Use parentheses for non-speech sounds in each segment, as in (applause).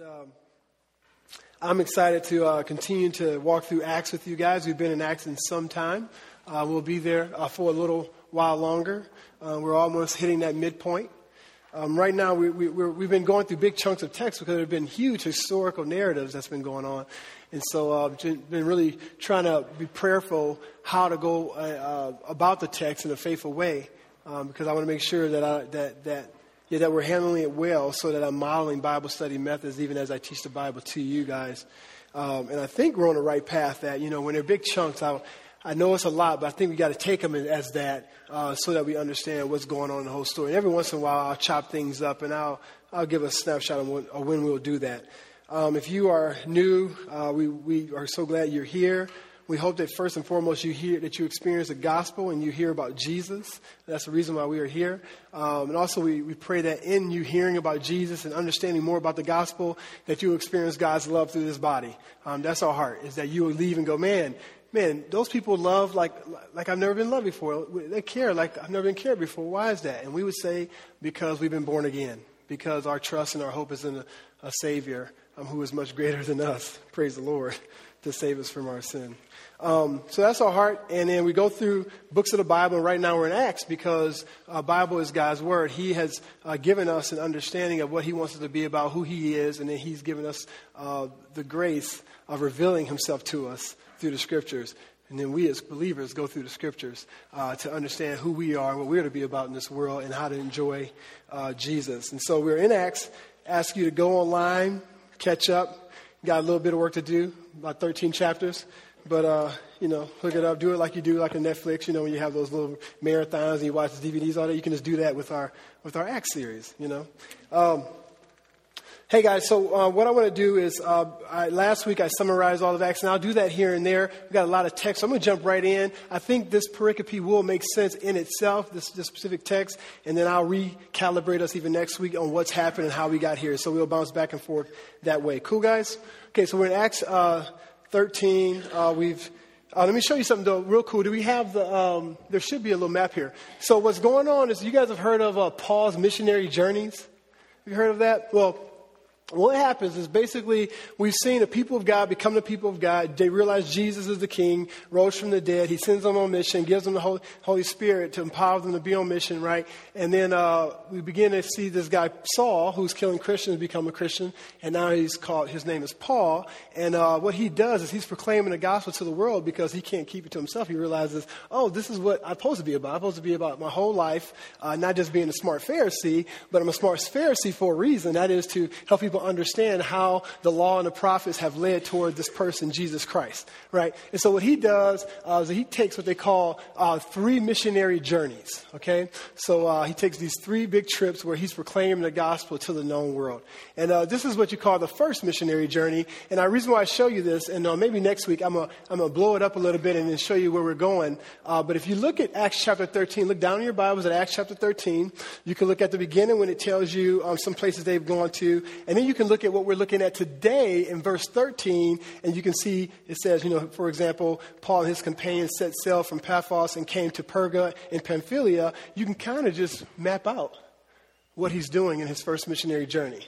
um, I'm excited to uh, continue to walk through Acts with you guys. We've been in Acts in some time. Uh, we'll be there uh, for a little while longer. Uh, we're almost hitting that midpoint. Um, right now, we, we, have been going through big chunks of text because there have been huge historical narratives that's been going on. And so I've uh, been really trying to be prayerful how to go uh, about the text in a faithful way um, because I want to make sure that, I, that, that yeah, that we're handling it well so that I'm modeling Bible study methods even as I teach the Bible to you guys. Um, and I think we're on the right path that, you know, when they're big chunks, I, I know it's a lot, but I think we got to take them as that uh, so that we understand what's going on in the whole story. And every once in a while, I'll chop things up and I'll, I'll give a snapshot of when, of when we'll do that. Um, if you are new, uh, we, we are so glad you're here. We hope that first and foremost you hear that you experience the gospel and you hear about Jesus. That's the reason why we are here. Um, and also we, we pray that in you hearing about Jesus and understanding more about the gospel, that you experience God's love through this body. Um, that's our heart, is that you will leave and go, man, man, those people love like, like I've never been loved before. They care like I've never been cared before. Why is that? And we would say, because we've been born again. Because our trust and our hope is in a, a Savior um, who is much greater than us. Praise the Lord (laughs) to save us from our sin. Um, so that's our heart. And then we go through books of the Bible. And right now we're in Acts because uh, Bible is God's word. He has uh, given us an understanding of what He wants us to be about, who He is, and then He's given us uh, the grace of revealing Himself to us through the Scriptures. And then we as believers go through the Scriptures uh, to understand who we are, what we're to be about in this world, and how to enjoy uh, Jesus. And so we're in Acts. Ask you to go online, catch up. Got a little bit of work to do, about 13 chapters. But, uh, you know, hook it up, do it like you do like on Netflix, you know, when you have those little marathons and you watch the DVDs all day, you can just do that with our, with our Act series, you know. Um, hey guys, so uh, what I want to do is, uh, I, last week I summarized all of Acts, and I'll do that here and there. We've got a lot of text, so I'm going to jump right in. I think this pericope will make sense in itself, this, this specific text, and then I'll recalibrate us even next week on what's happened and how we got here. So we'll bounce back and forth that way. Cool, guys? Okay, so we're in Acts. Uh, 13. Uh, we've uh, let me show you something though, real cool. Do we have the? Um, there should be a little map here. So what's going on is you guys have heard of uh, Paul's missionary journeys. Have you heard of that? Well, what happens is basically we've seen the people of God become the people of God. They realize Jesus is the King, rose from the dead. He sends them on mission, gives them the Holy, Spirit to empower them to be on mission, right? And then uh, we begin to see this guy Saul, who's killing Christians, become a Christian, and now he's called. His name is Paul, and uh, what he does is he's proclaiming the gospel to the world because he can't keep it to himself. He realizes, oh, this is what I'm supposed to be about. I'm supposed to be about my whole life, uh, not just being a smart Pharisee, but I'm a smart Pharisee for a reason. That is to help people understand how the law and the prophets have led toward this person, Jesus Christ, right? And so what he does uh, is he takes what they call uh, three missionary journeys, okay? So uh, he takes these three big trips where he's proclaiming the gospel to the known world. And uh, this is what you call the first missionary journey. And the reason why I show you this, and uh, maybe next week I'm going to blow it up a little bit and then show you where we're going. Uh, but if you look at Acts chapter 13, look down in your Bibles at Acts chapter 13. You can look at the beginning when it tells you um, some places they've gone to. And then you can look at what we're looking at today in verse 13, and you can see it says, you know, for example, Paul and his companions set sail from Paphos and came to Perga in Pamphylia. You can kind of just map out what he's doing in his first missionary journey.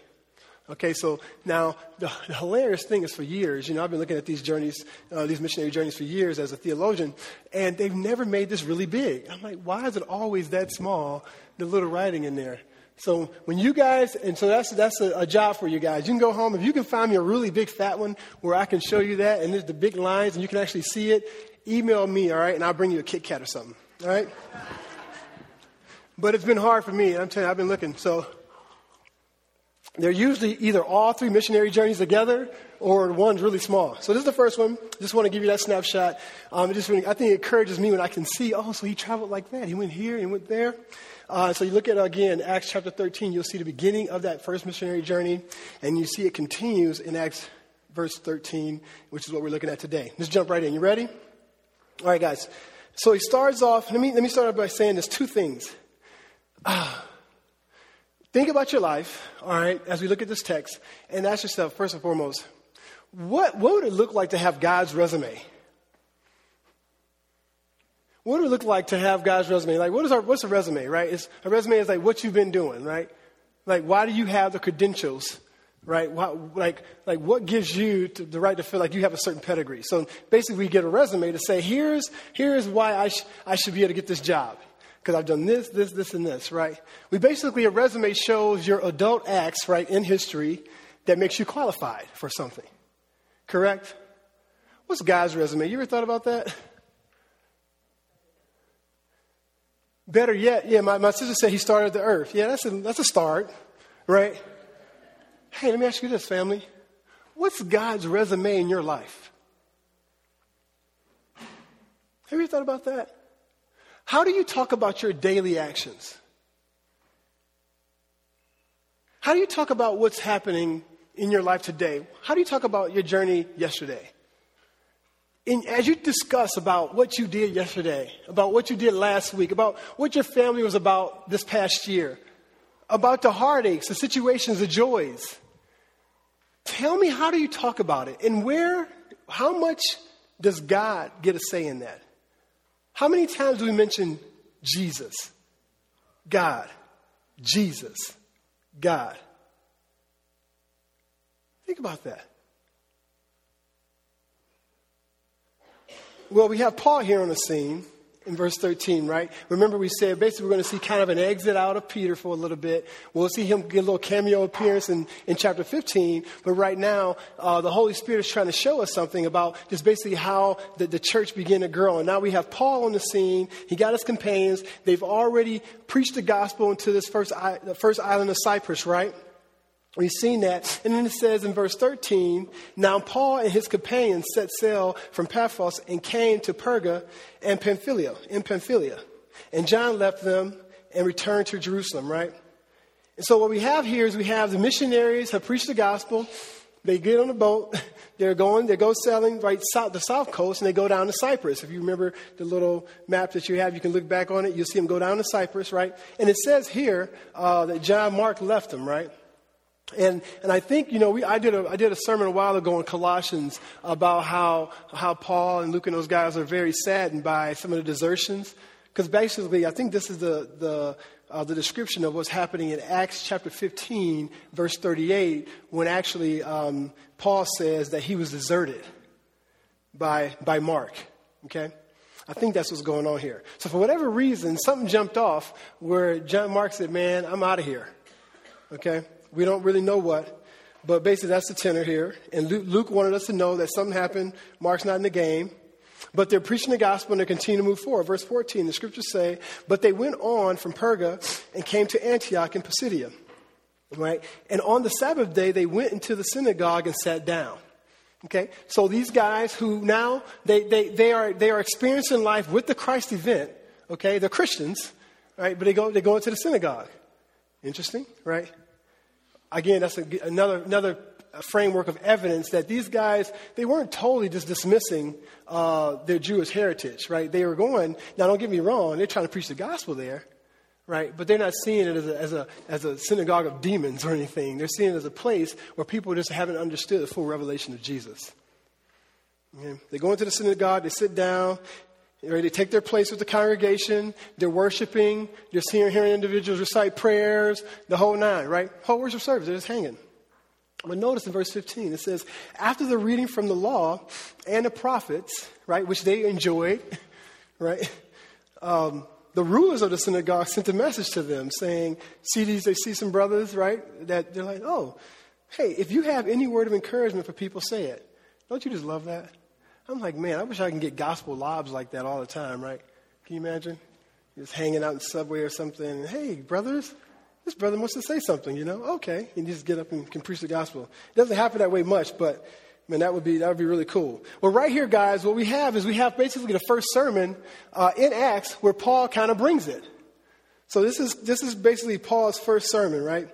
Okay, so now the, the, hilarious thing is for years, you know, I've been looking at these journeys, uh, these missionary journeys for years as a theologian, and they've never made this really big. I'm like, why is it always that small, the little writing in there? So when you guys, and so that's, that's a, a, job for you guys. You can go home. If you can find me a really big fat one where I can show you that and there's the big lines and you can actually see it, email me, all right? And I'll bring you a Kit Kat or something, all right? but it's been hard for me. I'm telling you, I've been looking. So they're usually either all three missionary journeys together or one's really small. So this is the first one. Just want to give you that snapshot. Um, just really, I think it encourages me when I can see, oh, so he traveled like that. He went here and went there. Uh, so you look at, again, Acts chapter 13, you'll see the beginning of that first missionary journey, and you see it continues in Acts verse 13, which is what we're looking at today. Let's jump right in. You ready? All right, guys. So he starts off, let me, let me start off by saying there's two things. Ah, (sighs) think about your life, all right, as we look at this text, and ask yourself, first and foremost, what, what would it look like to have God's resume? What would it look like to have God's resume? Like, what is our, what's a resume, right? It's, a resume is like what you've been doing, right? Like, why do you have the credentials right? What, like, like what gives you to, the right to feel like you have a certain pedigree? So basically, we get a resume to say, here's, here's why I, sh- I should be able to get this job. Because I've done this, this, this, and this, right? We basically, a resume shows your adult acts, right, in history that makes you qualified for something. Correct? What's God's resume? You ever thought about that? Better yet, yeah, my, my sister said he started the earth. Yeah, that's a, that's a start, right? Hey, let me ask you this, family. What's God's resume in your life? Have you thought about that? How do you talk about your daily actions? How do you talk about what's happening in your life today? How do you talk about your journey yesterday? In, as you discuss about what you did yesterday, about what you did last week, about what your family was about this past year, about the heartaches, the situations, the joys, tell me how do you talk about it? And where, how much does God get a say in that? How many times do we mention Jesus, God, Jesus, God? Think about that. Well, we have Paul here on the scene in verse 13, right? Remember, we said basically we're going to see kind of an exit out of Peter for a little bit. We'll see him get a little cameo appearance in, in chapter 15. But right now, uh, the Holy Spirit is trying to show us something about just basically how the, the church began to grow. And now we have Paul on the scene. He got his companions. They've already preached the gospel into this first, the first island of Cyprus, right? We've seen that. And then it says in verse 13 Now Paul and his companions set sail from Paphos and came to Perga and Pamphylia, in Pamphylia. And John left them and returned to Jerusalem, right? And so what we have here is we have the missionaries have preached the gospel. They get on a boat. (laughs) They're going, they go sailing right south, the south coast, and they go down to Cyprus. If you remember the little map that you have, you can look back on it. You'll see them go down to Cyprus, right? And it says here uh, that John Mark left them, right? And, and I think, you know, we, I, did a, I did a sermon a while ago in Colossians about how, how Paul and Luke and those guys are very saddened by some of the desertions. Because basically, I think this is the, the, uh, the description of what's happening in Acts chapter 15, verse 38, when actually um, Paul says that he was deserted by, by Mark. Okay? I think that's what's going on here. So, for whatever reason, something jumped off where John Mark said, Man, I'm out of here. Okay? We don't really know what, but basically that's the tenor here. And Luke, wanted us to know that something happened. Mark's not in the game. But they're preaching the gospel and they continue to move forward. Verse 14, the scriptures say, But they went on from Perga and came to Antioch in Pisidia. Right? And on the Sabbath day, they went into the synagogue and sat down. Okay? So these guys who now, they, they, they, are, they are experiencing life with the Christ event. Okay? They're Christians. Right? But they go, they go into the synagogue. Interesting, right? Again, that's a, another, another framework of evidence that these guys, they weren't totally just dismissing uh, their Jewish heritage, right? They were going, now don't get me wrong, they're trying to preach the gospel there, right? But they're not seeing it as a, as a, as a synagogue of demons or anything. They're seeing it as a place where people just haven't understood the full revelation of Jesus. Okay? They go into the synagogue, they sit down, Right? They take their place with the congregation. They're worshiping. They're hearing, hearing individuals recite prayers, the whole nine, right? Whole worship service, they're just hanging. But notice in verse 15, it says, after the reading from the law and the prophets, right, which they enjoyed, (laughs) right, um, the rulers of the synagogue sent a message to them saying, see these, they see some brothers, right, that they're like, oh, hey, if you have any word of encouragement for people, say it. Don't you just love that? I'm like, man, I wish I can get gospel lobs like that all the time, right? Can you imagine? Just hanging out in the subway or something. Hey, brothers, this brother wants to say something, you know? Okay. And you just get up and can preach the gospel. It doesn't happen that way much, but man, that would be, that would be really cool. Well, right here, guys, what we have is we have basically the first sermon uh, in Acts where Paul kind of brings it. So this is, this is basically Paul's first sermon, right?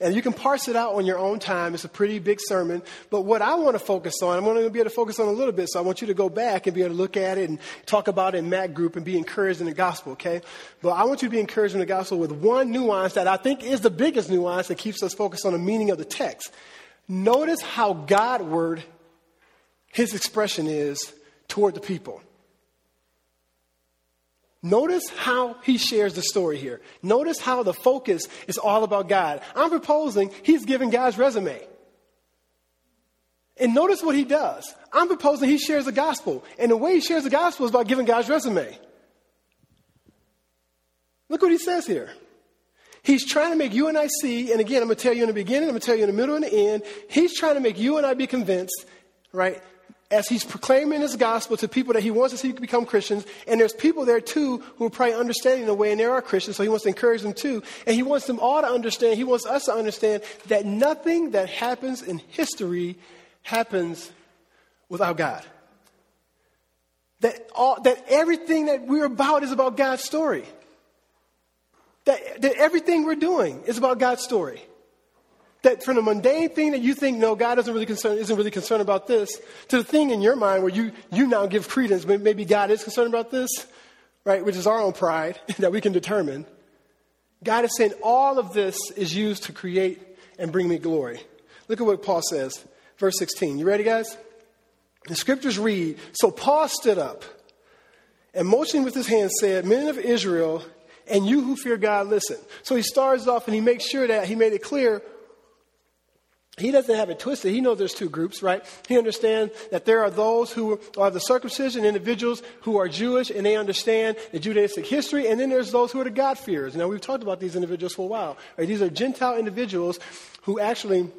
And you can parse it out on your own time. It's a pretty big sermon. But what I want to focus on, I'm going to be able to focus on a little bit. So I want you to go back and be able to look at it and talk about it in Mac group and be encouraged in the gospel, okay? But I want you to be encouraged in the gospel with one nuance that I think is the biggest nuance that keeps us focused on the meaning of the text. Notice how Godward his expression is toward the people. Notice how he shares the story here. Notice how the focus is all about God. I'm proposing he's giving God's resume. And notice what he does. I'm proposing he shares the gospel. And the way he shares the gospel is by giving God's resume. Look what he says here. He's trying to make you and I see, and again, I'm going to tell you in the beginning, I'm going to tell you in the middle and the end. He's trying to make you and I be convinced, right, as he's proclaiming his gospel to people that he wants to see become Christians. And there's people there too who are probably understanding the way, and they are Christians, so he wants to encourage them too. And he wants them all to understand, he wants us to understand that nothing that happens in history happens without God. That, all, that everything that we're about is about God's story. That, that everything we're doing is about God's story. That from the mundane thing that you think, no, God isn't really concerned, isn't really concerned about this, to the thing in your mind where you, you now give credence, but maybe God is concerned about this, right, which is our own pride (laughs) that we can determine. God is saying all of this is used to create and bring me glory. Look at what Paul says, verse 16. You ready, guys? The scriptures read So Paul stood up and motioning with his hand said, Men of Israel, and you who fear God, listen. So he starts off and he makes sure that he made it clear he doesn't have it twisted. He knows there's two groups, right? He understands that there are those who are the circumcision individuals who are Jewish and they understand the Judaistic history, and then there's those who are the God-fearers. Now, we've talked about these individuals for a while. Right? These are Gentile individuals who actually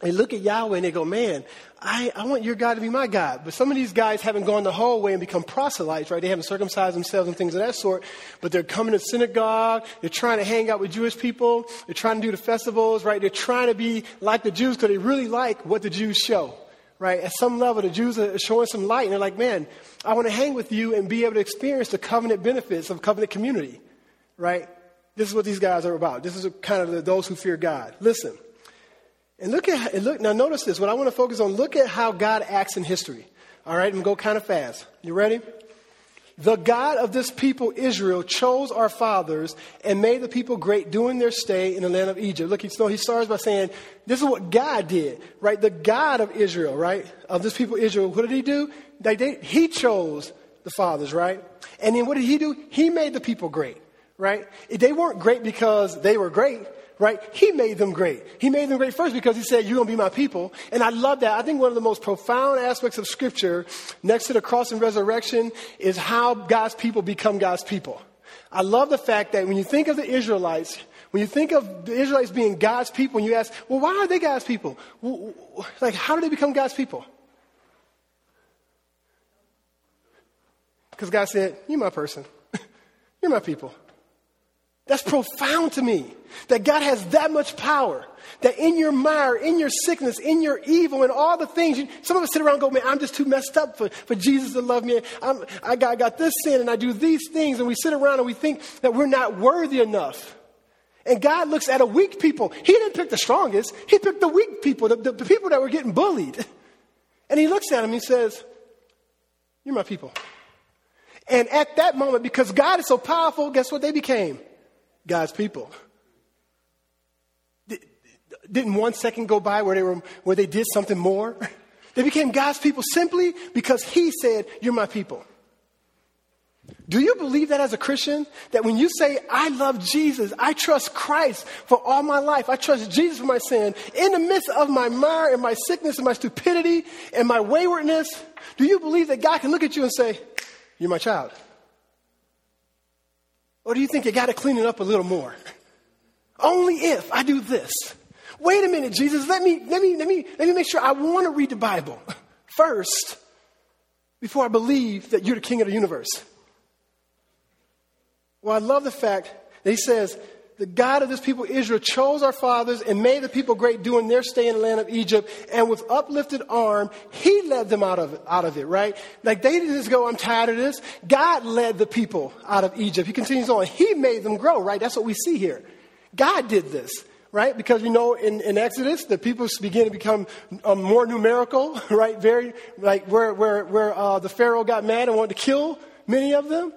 they look at Yahweh and they go, man, I, I want your God to be my God. But some of these guys haven't gone the whole way and become proselytes, right? They haven't circumcised themselves and things of that sort. But they're coming to synagogue. They're trying to hang out with Jewish people. They're trying to do the festivals, right? They're trying to be like the Jews because they really like what the Jews show, right? At some level, the Jews are showing some light and they're like, man, I want to hang with you and be able to experience the covenant benefits of covenant community, right? This is what these guys are about. This is kind of the, those who fear God. Listen. And look at, and look, now notice this. What I want to focus on, look at how God acts in history. All right, i'm going go kind of fast. You ready? The God of this people, Israel, chose our fathers and made the people great during their stay in the land of Egypt. Look, he starts by saying, this is what God did, right? The God of Israel, right? Of this people, Israel, what did he do? They, they, he chose the fathers, right? And then what did he do? He made the people great, right? They weren't great because they were great right? He made them great. He made them great first because he said, You're going to be my people. And I love that. I think one of the most profound aspects of Scripture, next to the cross and resurrection, is how God's people become God's people. I love the fact that when you think of the Israelites, when you think of the Israelites being God's people, and you ask, Well, why are they God's people? Like, how do they become God's people? Because God said, You're my person. (laughs) You're my people. That's profound to me. That God has that much power. That in your mire, in your sickness, in your evil, and all the things, you, some of us sit around and go, man, I'm just too messed up for, for Jesus to love me. I'm, I, got, I got this sin and I do these things. And we sit around and we think that we're not worthy enough. And God looks at a weak people. He didn't pick the strongest. He picked the weak people, the, the, the people that were getting bullied. (laughs) And he looks at them and he says, you're my people. And at that moment, because God is so powerful, guess what they became? God's people. Didn't one second go by where they, were, where they did something more? (laughs) They became God's people simply because He said, You're my people. Do you believe that as a Christian? That when you say, I love Jesus, I trust Christ for all my life, I trust Jesus for my sin, in the midst of my mire and my sickness and my stupidity and my waywardness, do you believe that God can look at you and say, You're my child? Or do you think you got to clean it up a little more? Only if I do this. Wait a minute, Jesus. Let me, let me, let me, let me make sure I want to read the Bible first before I believe that you're the king of the universe. Well, I love the fact that he says, the God of this people, Israel, chose our fathers and made the people great during their stay in the land of Egypt. And with uplifted arm, He led them out of out of it, right? Like they didn't just go, I'm tired of this. God led the people out of Egypt. He continues on. He made them grow, right? That's what we see here. God did this, right? Because we know in, in Exodus, the people begin to become um, more numerical, (laughs) right? Very, like where, where, where uh, the Pharaoh got mad and wanted to kill many of them.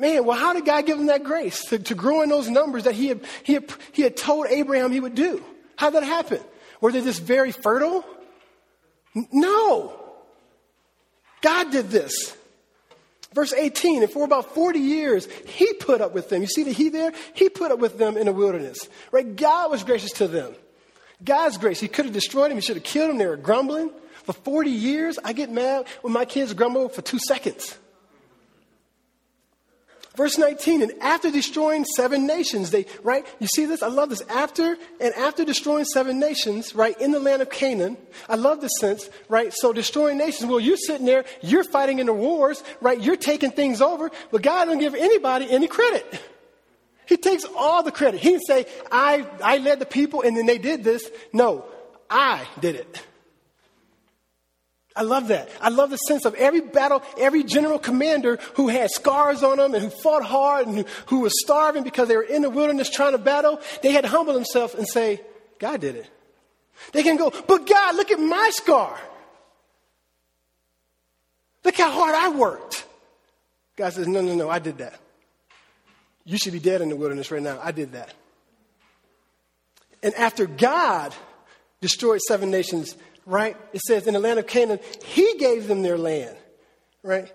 Man, well, how did God give him that grace to, to grow in those numbers that he had, he, had, he had told Abraham he would do? How'd that happen? Were they just very fertile? No. God did this. Verse 18, and for about 40 years, he put up with them. You see the he there? He put up with them in the wilderness. Right? God was gracious to them. God's grace. He could have destroyed him. He should have killed him. They were grumbling. For 40 years, I get mad when my kids grumble for two seconds. Verse 19, and after destroying seven nations, they, right? You see this? I love this. After, and after destroying seven nations, right, in the land of Canaan, I love this sense, right? So destroying nations, well, you're sitting there, you're fighting in the wars, right? You're taking things over, but God doesn't give anybody any credit. He takes all the credit. He didn't say, I, I led the people and then they did this. No, I did it. I love that. I love the sense of every battle, every general commander who had scars on them and who fought hard and who, was starving because they were in the wilderness trying to battle, they had to humble themselves and say, God did it. They can go, but God, look at my scar. Look how hard I worked. God says, no, no, no, I did that. You should be dead in the wilderness right now. I did that. And after God destroyed seven nations, right? It says in the land of Canaan, he gave them their land, right?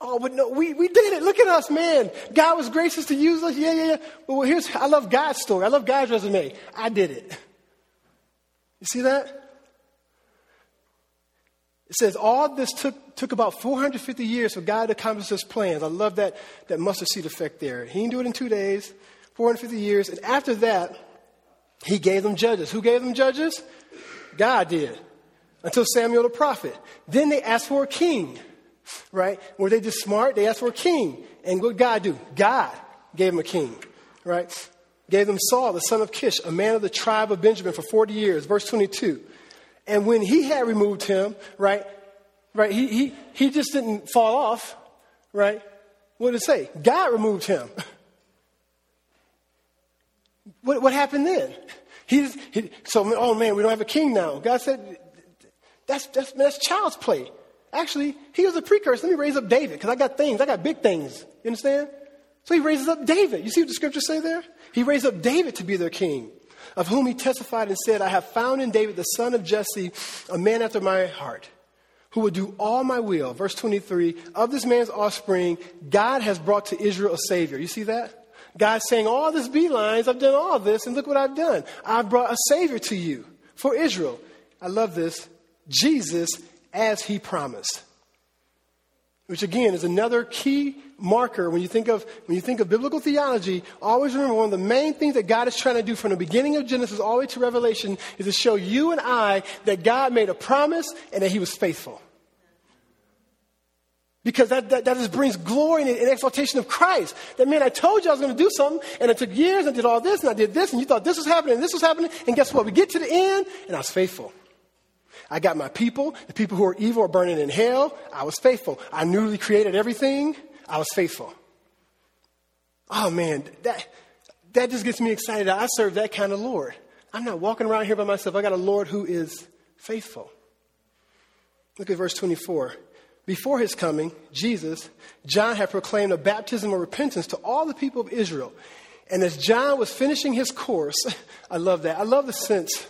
Oh, but no, we, we did it. Look at us, man. God was gracious to use us. Yeah, yeah, yeah. Well, here's, I love God's story. I love God's resume. I did it. You see that? It says all this took, took about 450 years for God to accomplish his plans. I love that, that mustard seed effect there. He didn't do it in two days, 450 years. And after that, he gave them judges. Who gave them judges? God did until Samuel the prophet. Then they asked for a king, right? Were they just smart? They asked for a king. And what God do? God gave them a king, right? Gave them Saul, the son of Kish, a man of the tribe of Benjamin for 40 years. Verse 22. And when he had removed him, right, right, he, he, he just didn't fall off, right? What did it say? God removed him. (laughs) What, what happened then? He, he, so, oh man, we don't have a king now. God said, that's, that's, that's child's play. Actually, he was a precursor. Let me raise up David because I got things. I got big things. You understand? So he raises up David. You see what the scriptures say there? He raised up David to be their king, of whom he testified and said, I have found in David the son of Jesse, a man after my heart, who will do all my will. Verse 23 Of this man's offspring, God has brought to Israel a Savior. You see that? God's saying, All this beelines, I've done all this, and look what I've done. I've brought a Savior to you for Israel. I love this. Jesus as he promised. Which again is another key marker when you think of when you think of biblical theology, always remember one of the main things that God is trying to do from the beginning of Genesis all the way to Revelation is to show you and I that God made a promise and that he was faithful. Because that, that, that just brings glory and, and exaltation of Christ. That man, I told you I was going to do something, and it took years, and I did all this, and I did this, and you thought this was happening, and this was happening, and guess what? We get to the end, and I was faithful. I got my people. The people who are evil are burning in hell. I was faithful. I newly created everything. I was faithful. Oh man, that, that just gets me excited. I serve that kind of Lord. I'm not walking around here by myself. I got a Lord who is faithful. Look at verse 24. Before his coming, Jesus, John had proclaimed a baptism of repentance to all the people of Israel. And as John was finishing his course, (laughs) I love that. I love the sense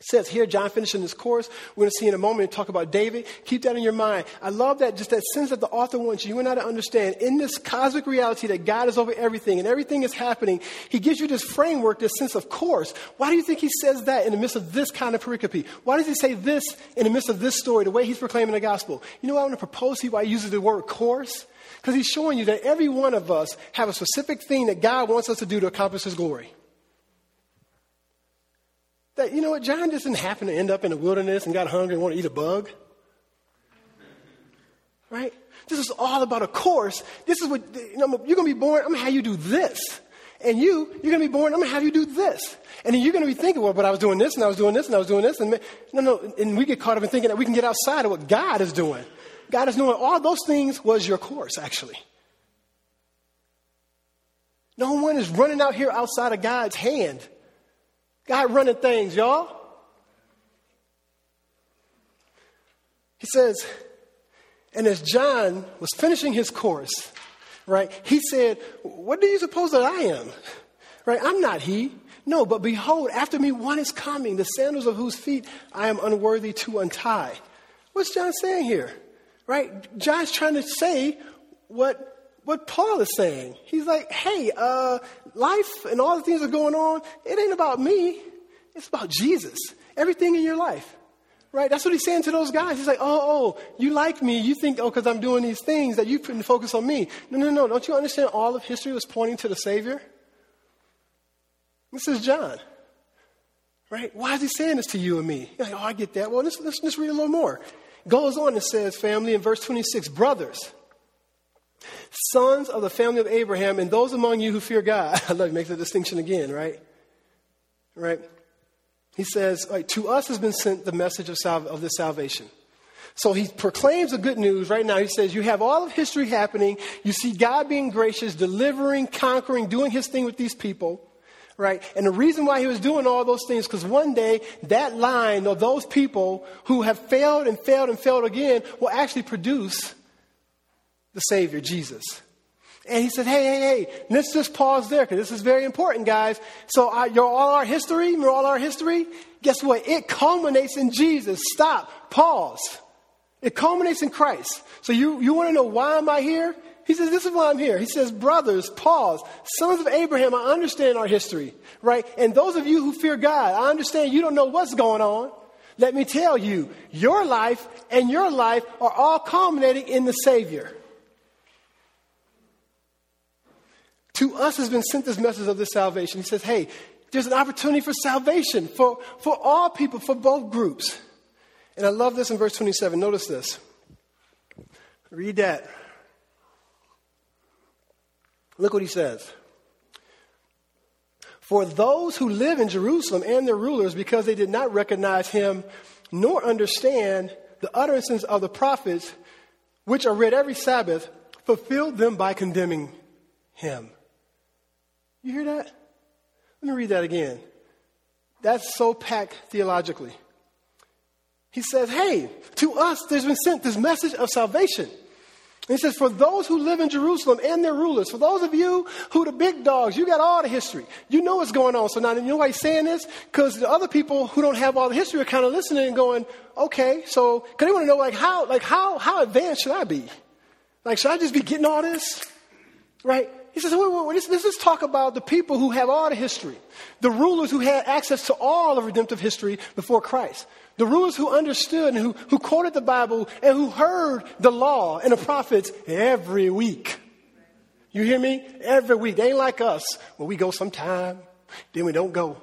says here, John finishing this course. We're going to see in a moment talk about David. Keep that in your mind. I love that, just that sense that the author wants you and I to understand in this cosmic reality that God is over everything and everything is happening. He gives you this framework, this sense of course. Why do you think he says that in the midst of this kind of pericope? Why does he say this in the midst of this story, the way he's proclaiming the gospel? You know what I want to propose to you why he uses the word course? Because he's showing you that every one of us have a specific thing that God wants us to do to accomplish his glory. That, you know what, John just didn't happen to end up in the wilderness and got hungry and want to eat a bug. Right? This is all about a course. This is what, you know, you're going to be born, I'm going to have you do this. And you, you're going to be born, I'm going to have you do this. And then you're going to be thinking, well, but I was doing this and I was doing this and I was doing this. And no, no, and we get caught up in thinking that we can get outside of what God is doing. God is doing all those things was your course, actually. No one is running out here outside of God's hand. God running things, y'all. He says, and as John was finishing his course, right, he said, What do you suppose that I am? Right, I'm not he. No, but behold, after me one is coming, the sandals of whose feet I am unworthy to untie. What's John saying here? Right? John's trying to say what what Paul is saying. He's like, hey, uh, life and all the things that are going on, it ain't about me. It's about Jesus. Everything in your life. Right? That's what he's saying to those guys. He's like, oh, oh, you like me. You think, oh, because I'm doing these things that you couldn't focus on me. No, no, no. Don't you understand all of history was pointing to the Savior? This is John. Right? Why is he saying this to you and me? You're like, oh, I get that. Well, let's, let's, let's read a little more. Goes on and says, family, in verse 26, brothers, sons of the family of Abraham, and those among you who fear God. (laughs) I love it, makes a distinction again, right? Right? He says, right, To us has been sent the message of, sal- of the salvation. So he proclaims the good news right now. He says, You have all of history happening. You see God being gracious, delivering, conquering, doing his thing with these people. Right? And the reason why he was doing all those things, because one day that line of those people who have failed and failed and failed again will actually produce the Savior, Jesus. And he said, hey, hey, hey, let's just pause there because this is very important, guys. So uh, your, all our history, your all our history, guess what? It culminates in Jesus. Stop. Pause. It culminates in Christ. So you, you want to know why am I here? He says, this is why I'm here. He says, brothers, pause. Sons of Abraham, I understand our history, right? And those of you who fear God, I understand you don't know what's going on. Let me tell you, your life and your life are all culminating in the Savior. To us has been sent this message of this salvation. He says, hey, there's an opportunity for salvation for, for all people, for both groups. And I love this in verse 27. Notice this. Read that. Look what he says. For those who live in Jerusalem and their rulers, because they did not recognize him nor understand the utterances of the prophets, which are read every Sabbath, fulfilled them by condemning him. You hear that? Let me read that again. That's so packed theologically. He says, Hey, to us there's been sent this message of salvation. And he says, For those who live in Jerusalem and their rulers, for those of you who the big dogs, you got all the history. You know what's going on. So now, you know why he's saying this? Because the other people who don't have all the history are kind of listening and going, Okay, so, because they want to know, like, how, like, how, how advanced should I be? Like, should I just be getting all this? Right? He says, wait, let's, let's talk about the people who have all the history, the rulers who had access to all of redemptive history before Christ, the rulers who understood and who, who quoted the Bible and who heard the law and the prophets every week. You hear me? Every week. They ain't like us where we go sometime, then we don't go.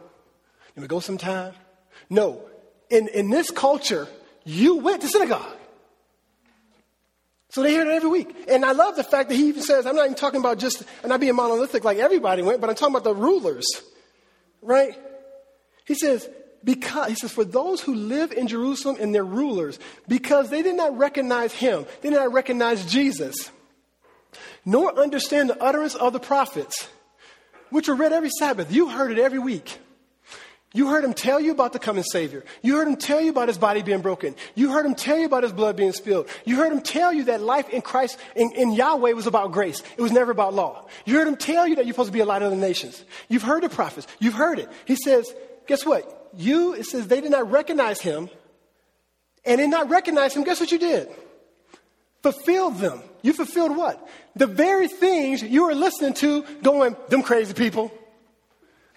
Then we go sometime. No. In, in this culture, you went to synagogue. So they hear it every week. And I love the fact that he even says, I'm not even talking about just, I'm not being monolithic like everybody went, but I'm talking about the rulers, right? He says, because, he says, for those who live in Jerusalem and their rulers, because they did not recognize him, they did not recognize Jesus, nor understand the utterance of the prophets, which are read every Sabbath. You heard it every week. You heard him tell you about the coming Savior. You heard him tell you about his body being broken. You heard him tell you about his blood being spilled. You heard him tell you that life in Christ, in, in, Yahweh, was about grace. It was never about law. You heard him tell you that you're supposed to be a light of the nations. You've heard the prophets. You've heard it. He says, guess what? You, it says, they did not recognize him. And in not recognize him, guess what you did? Fulfilled them. You fulfilled what? The very things you were listening to going, them crazy people.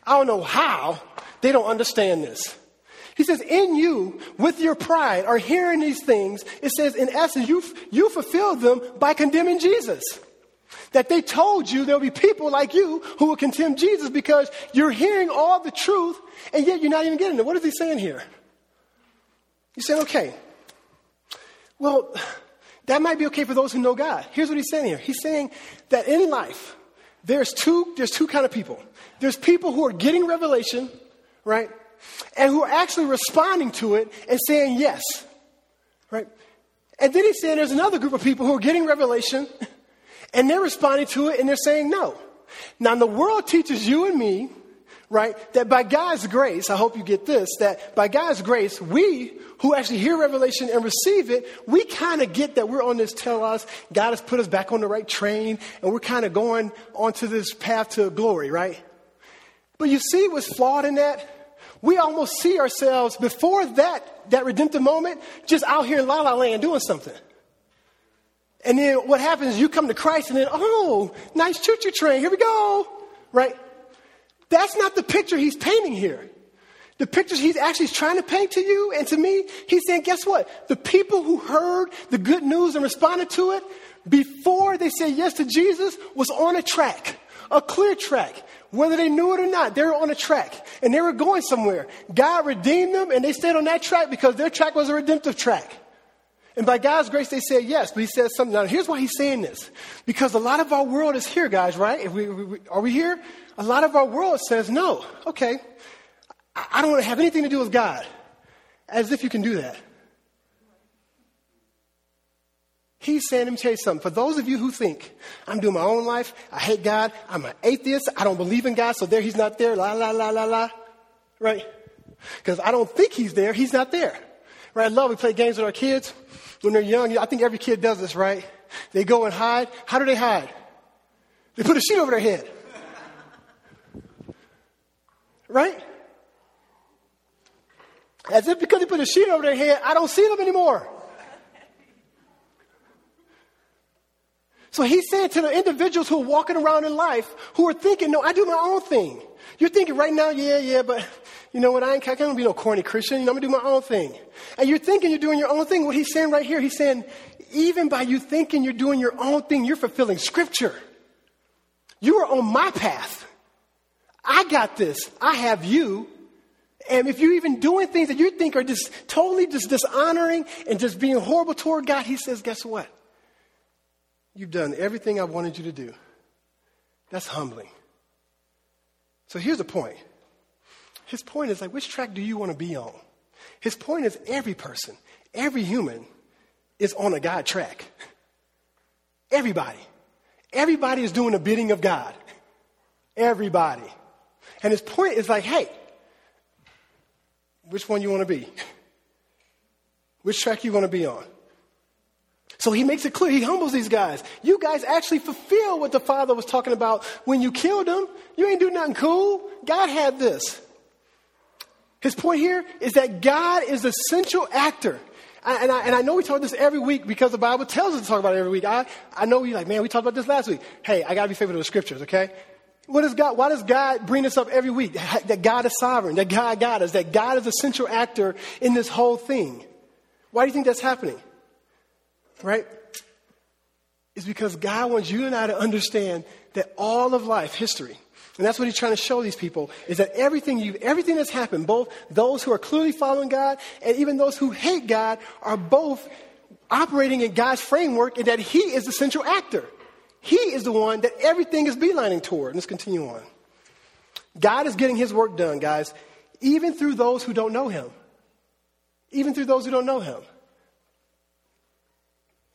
I don't know how, they don't understand this. He says, in you, with your pride, are hearing these things. It says, in essence, you, you fulfilled them by condemning Jesus. That they told you there'll be people like you who will condemn Jesus because you're hearing all the truth and yet you're not even getting it. What is he saying here? He's saying, okay, well, that might be okay for those who know God. Here's what he's saying here. He's saying that in life, there's two, there's two kind of people. There's people who are getting revelation right? And who are actually responding to it and saying yes, right? And then he's saying there's another group of people who are getting revelation and they're responding to it and they're saying no. Now, the world teaches you and me, right, that by God's grace, I hope you get this, that by God's grace, we who actually hear revelation and receive it, we kind of get that we're on this tell us, God has put us back on the right train, and we're kind of going onto this path to glory, right? But you see what's flawed in that? we almost see ourselves before that, that redemptive moment just out here in La La Land doing something. And then what happens, is you come to Christ and then, oh, nice choo choo train, here we go. Right? That's not the picture he's painting here. The pictures he's actually trying to paint to you and to me, he's saying, guess what? The people who heard the good news and responded to it before they said yes to Jesus was on a track, a clear track. Whether they knew it or not, they were on a track and they were going somewhere. God redeemed them and they stayed on that track because their track was a redemptive track. And by God's grace, they said yes, but he says something. Now, here's why he's saying this. Because a lot of our world is here, guys, right? We, we, are we here? A lot of our world says no. Okay. I don't want to have anything to do with God. As if you can do that. He's saying, let me tell you something. For those of you who think, I'm doing my own life, I hate God, I'm an atheist, I don't believe in God, so there he's not there, la, la, la, la, la. Right? Because I don't think he's there, he's not there. Right? I love we play games with our kids when they're young. I think every kid does this, right? They go and hide. How do they hide? They put a sheet over their head. Right? As if because they put a sheet over their head, I don't see them anymore. So he's saying to the individuals who are walking around in life who are thinking, no, I do my own thing. You're thinking right now, yeah, yeah, but you know what? I ain't, can't be no corny Christian. I'm to do my own thing. And you're thinking you're doing your own thing. What he's saying right here, he's saying, even by you thinking you're doing your own thing, you're fulfilling scripture. You are on my path. I got this. I have you. And if you're even doing things that you think are just totally just dishonoring and just being horrible toward God, he says, guess what? You've done everything I wanted you to do. That's humbling. So here's the point. His point is like, which track do you want to be on? His point is every person, every human is on a God track. Everybody. Everybody is doing the bidding of God. Everybody. And his point is like, hey, which one you want to be? Which track you want to be on? So he makes it clear. He humbles these guys. You guys actually fulfill what the Father was talking about when you killed him. You ain't do nothing cool. God had this. His point here is that God is the central actor. And I, and I know we talk about this every week because the Bible tells us to talk about it every week. I, I know you're like, man, we talked about this last week. Hey, I got to be faithful to the scriptures, okay? What is God, why does God bring this up every week? That God is sovereign, that God got us, that God is the central actor in this whole thing. Why do you think that's happening? right? It's because God wants you and I to understand that all of life, history, and that's what he's trying to show these people, is that everything you everything that's happened, both those who are clearly following God and even those who hate God, are both operating in God's framework and that he is the central actor. He is the one that everything is beelining toward. Let's continue on. God is getting his work done, guys, even through those who don't know him. Even through those who don't know him.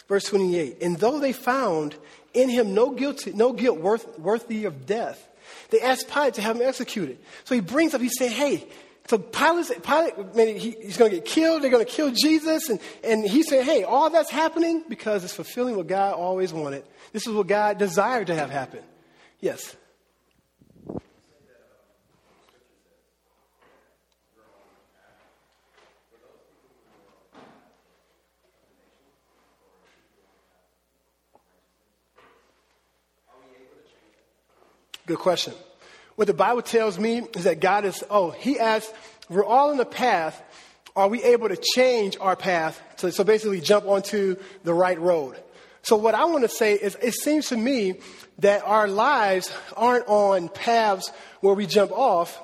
Verse 28 And though they found in him no, guilty, no guilt worth, worthy of death, they asked Pilate to have him executed. So he brings up, he's saying, hey, so Pilate, Pilate man, he, he's going to get killed. They're going to kill Jesus. And, and he's saying, hey, all that's happening because it's fulfilling what God always wanted. This is what God desired to have happen. Yes. Good question. What the Bible tells me is that God is, oh, He asks, we're all in the path. Are we able to change our path to, so basically jump onto the right road? So what I want to say is it seems to me that our lives aren't on paths where we jump off,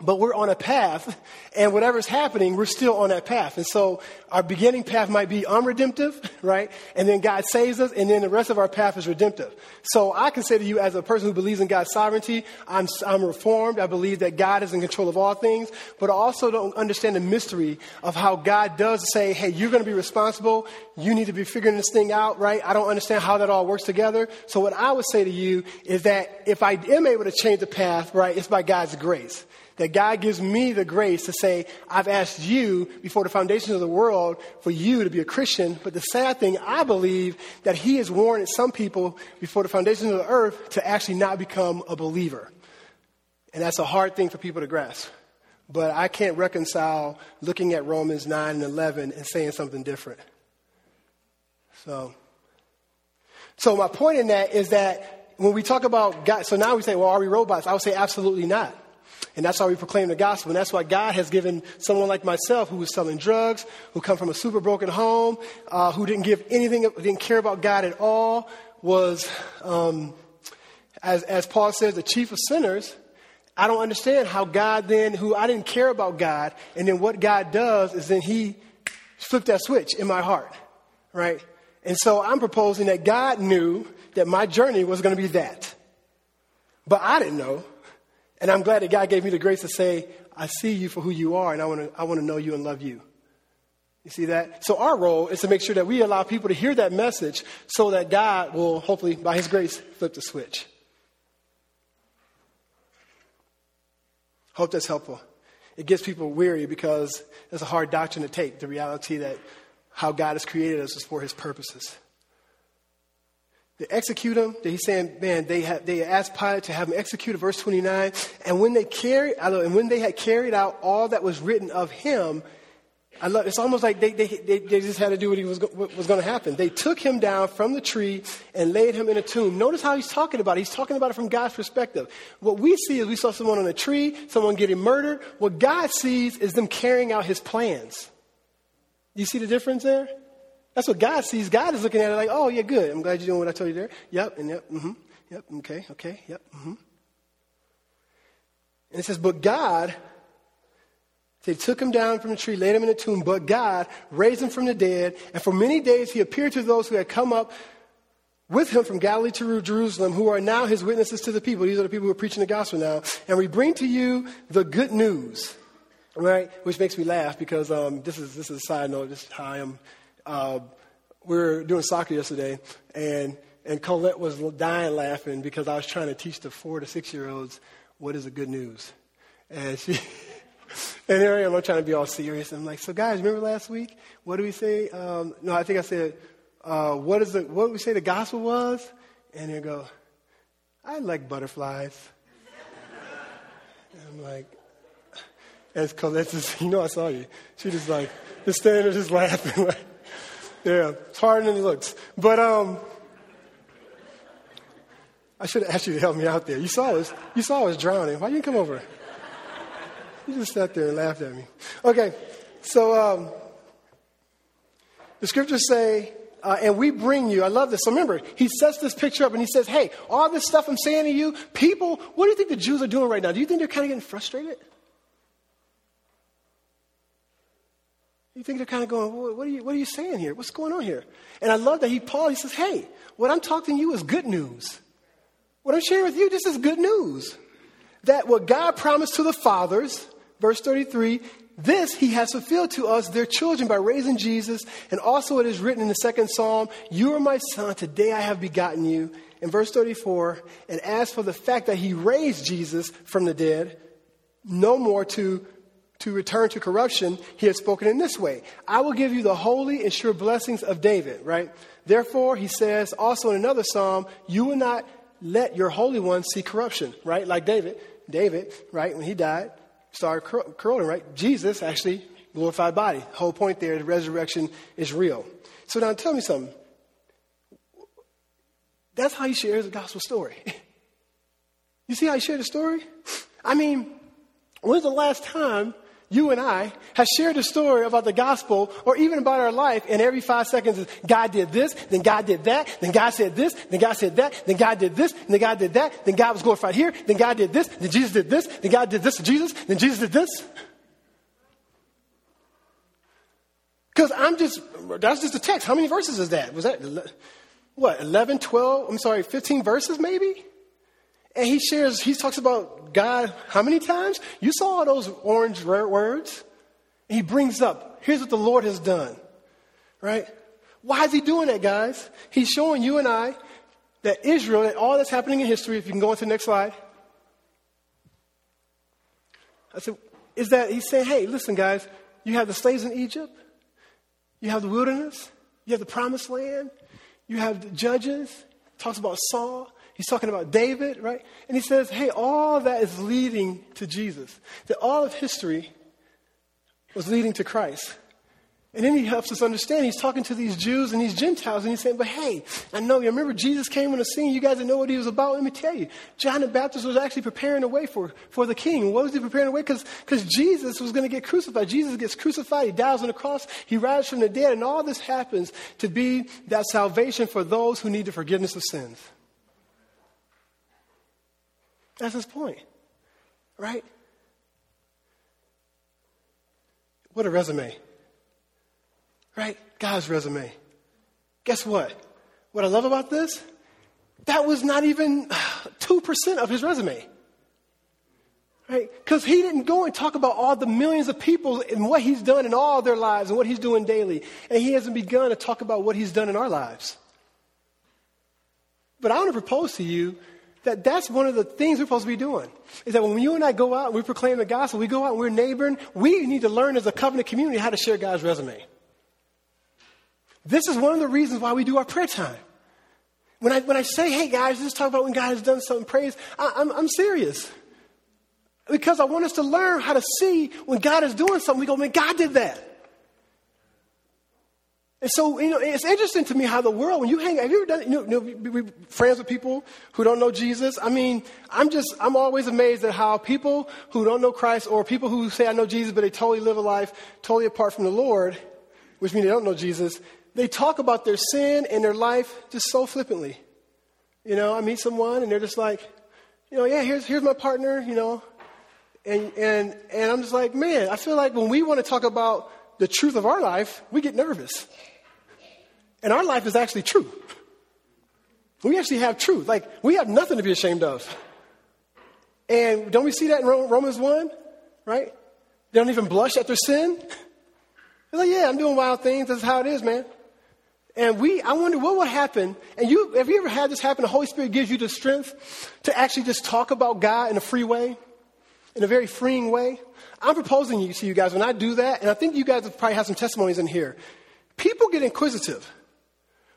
but we're on a path, and whatever's happening, we're still on that path. And so our beginning path might be unredemptive, right? And then God saves us, and then the rest of our path is redemptive. So I can say to you, as a person who believes in God's sovereignty, I'm, I'm reformed. I believe that God is in control of all things, but I also don't understand the mystery of how God does say, hey, you're going to be responsible. You need to be figuring this thing out, right? I don't understand how that all works together. So what I would say to you is that if I am able to change the path, right, it's by God's grace that God gives me the grace to say, I've asked you before the foundations of the world for you to be a Christian. But the sad thing, I believe that He has warned some people before the foundations of the earth to actually not become a believer. And that's a hard thing for people to grasp. But I can't reconcile looking at Romans 9 and 11 and saying something different. So, so my point in that is that when we talk about God, so now we say, well, are we robots? I would say absolutely not. And that's why we proclaim the gospel. And that's why God has given someone like myself who was selling drugs, who come from a super broken home, uh, who didn't give anything, didn't care about God at all, was, um, as, as Paul says, the chief of sinners. I don't understand how God then, who I didn't care about God, and then what God does is then he flipped that switch in my heart, right? And so I'm proposing that God knew that my journey was going to be that. But I didn't know. And I'm glad that God gave me the grace to say, I see you for who you are, and I want to, I want to know you and love you. You see that? So our role is to make sure that we allow people to hear that message so that God will hopefully, by His grace, flip the switch. Hope that's helpful. It gets people weary because it's a hard doctrine to take, the reality that how God has created us is for His purposes. They execute him. He's saying, man, they, they asked Pilate to have him executed, verse 29. And when they carried, and when they had carried out all that was written of him, I love, it's almost like they, they, they, they just had to do what, he was, what was going to happen. They took him down from the tree and laid him in a tomb. Notice how he's talking about it. He's talking about it from God's perspective. What we see is we saw someone on a tree, someone getting murdered. What God sees is them carrying out his plans. You see the difference there? That's what God sees. God is looking at it like, oh, yeah, good. I'm glad you're doing what I told you there. Yep, and yep, mm-hmm. Yep, okay, okay, yep, mm-hmm. And it says, but God, they took him down from the tree, laid him in a tomb, but God raised him from the dead. And for many days he appeared to those who had come up with him from Galilee to Jerusalem, who are now his witnesses to the people. These are the people who are preaching the gospel now. And we bring to you the good news, right? Which makes me laugh because um, this, is, this is a side note, just how I am uh, we were doing soccer yesterday, and and Colette was dying laughing because I was trying to teach the four to six year olds what is the good news, and she. (laughs) And here I am, I'm trying to be all serious. I'm like, so guys, remember last week? What did we say? Um, no, I think I said, uh, what is the, what did we say the gospel was? And they go, I like butterflies. and I'm like, as Colette says, (laughs) you know I saw you. She just like, standing there just laughing. (laughs) like, yeah, it's harder than it looks. But um, I should have asked you to help me out there. You saw us. you saw us drowning. Why didn't you come over? You just sat there and laughed at me. Okay, so um, the scriptures say, uh, and we bring you, I love this. So remember, he sets this picture up and he says, hey, all this stuff I'm saying to you, people, what do you think the Jews are doing right now? Do you think they're kind of getting frustrated? You think they're kind of going, what are, you, what are you saying here? What's going on here? And I love that he, Paul, he says, hey, what I'm talking to you is good news. What I'm sharing with you, this is good news. That what God promised to the fathers, verse 33, this he has fulfilled to us, their children, by raising Jesus. And also it is written in the second psalm, You are my son, today I have begotten you. In verse 34, and as for the fact that he raised Jesus from the dead, no more to to return to corruption, he has spoken in this way I will give you the holy and sure blessings of David, right? Therefore, he says also in another psalm, you will not let your Holy One see corruption, right? Like David. David, right, when he died, started curling, right? Jesus actually glorified body. Whole point there, the resurrection is real. So now tell me something. That's how he shares the gospel story. (laughs) you see how he shared the story? I mean, when's the last time you and I have shared a story about the gospel or even about our life, and every five seconds is God did this, then God did that, then God said this, then God said that, then God did this, then God did that, then God was glorified here, then God did this, then Jesus did this, then God did this to Jesus, then Jesus did this. Because I'm just, that's just a text. How many verses is that? Was that, what, 11, 12, I'm sorry, 15 verses maybe? And he shares, he talks about God how many times? You saw all those orange words? He brings up, here's what the Lord has done. Right? Why is he doing that, guys? He's showing you and I that Israel, that all that's happening in history, if you can go on to the next slide. I said, is that he's saying, hey, listen, guys, you have the slaves in Egypt, you have the wilderness, you have the promised land, you have the judges, talks about Saul, He's talking about David, right? And he says, hey, all that is leading to Jesus. That all of history was leading to Christ. And then he helps us understand. He's talking to these Jews and these Gentiles, and he's saying, But hey, I know you remember Jesus came on the scene. You guys didn't know what he was about. Let me tell you. John the Baptist was actually preparing the way for, for the king. What was he preparing the way? Because Jesus was going to get crucified. Jesus gets crucified. He dies on the cross. He rises from the dead. And all this happens to be that salvation for those who need the forgiveness of sins. That's his point, right? What a resume. Right? God's resume. Guess what? What I love about this? That was not even (sighs) 2% of his resume. Right? Because he didn't go and talk about all the millions of people and what he's done in all their lives and what he's doing daily. And he hasn't begun to talk about what he's done in our lives. But I want to propose to you that that's one of the things we're supposed to be doing. Is that when you and I go out and we proclaim the gospel, we go out and we're neighboring, we need to learn as a covenant community how to share God's resume. This is one of the reasons why we do our prayer time. When I, when I say, hey guys, let's talk about when God has done something, praise, I, I'm, I'm serious. Because I want us to learn how to see when God is doing something, we go, man, God did that. And so, you know, it's interesting to me how the world, when you hang, out, have you ever done, you know, be, be friends with people who don't know Jesus? I mean, I'm just, I'm always amazed at how people who don't know Christ or people who say I know Jesus, but they totally live a life totally apart from the Lord, which means they don't know Jesus, they talk about their sin and their life just so flippantly. You know, I meet someone and they're just like, you know, yeah, here's, here's my partner, you know. And, and, and I'm just like, man, I feel like when we want to talk about the truth of our life, we get nervous. And our life is actually true. We actually have truth. Like, we have nothing to be ashamed of. And don't we see that in Romans 1? Right? They don't even blush at their sin. They're like, yeah, I'm doing wild things. That's how it is, man. And we, I wonder what would happen. And you, have you ever had this happen? The Holy Spirit gives you the strength to actually just talk about God in a free way, in a very freeing way. I'm proposing to you guys when I do that, and I think you guys probably have some testimonies in here. People get inquisitive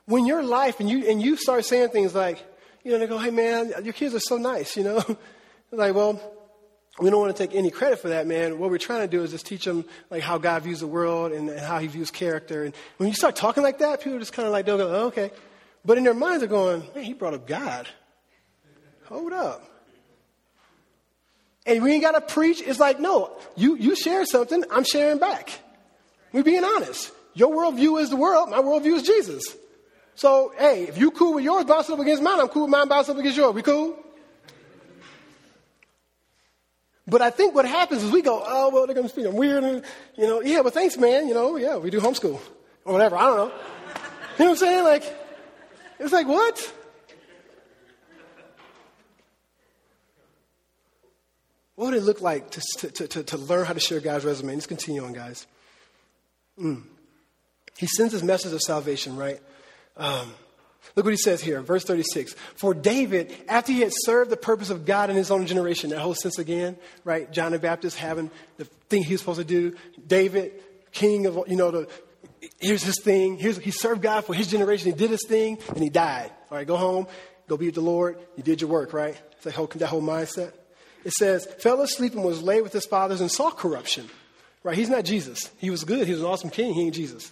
when your life and you and you start saying things like, you know, they go, "Hey, man, your kids are so nice," you know. (laughs) like, well, we don't want to take any credit for that, man. What we're trying to do is just teach them like how God views the world and, and how He views character. And when you start talking like that, people just kind of like they'll go, oh, "Okay," but in their minds they're going, "Man, he brought up God. Hold up." And we ain't got to preach. It's like, no, you you share something, I'm sharing back. We're being honest. Your worldview is the world. My worldview is Jesus. So, hey, if you cool with yours bouncing up against mine, I'm cool with mine bouncing up against yours. We cool? But I think what happens is we go, oh, well, they're going to speak. I'm weird. And, you know, yeah, but thanks, man. You know, yeah, we do homeschool or whatever. I don't know. You know what I'm saying? Like, it's like, what? What would it look like to, to, to, to learn how to share God's resume? Let's continue on, guys. Mm. He sends his message of salvation, right? Um, look what he says here, verse 36. For David, after he had served the purpose of God in his own generation, that whole sense again, right? John the Baptist having the thing he was supposed to do. David, king of, you know, the, here's his thing. Here's, he served God for his generation. He did his thing and he died. All right, go home, go be with the Lord. You did your work, right? Like whole, that whole mindset. It says, fell asleep and was laid with his fathers and saw corruption. Right? He's not Jesus. He was good. He was an awesome king. He ain't Jesus.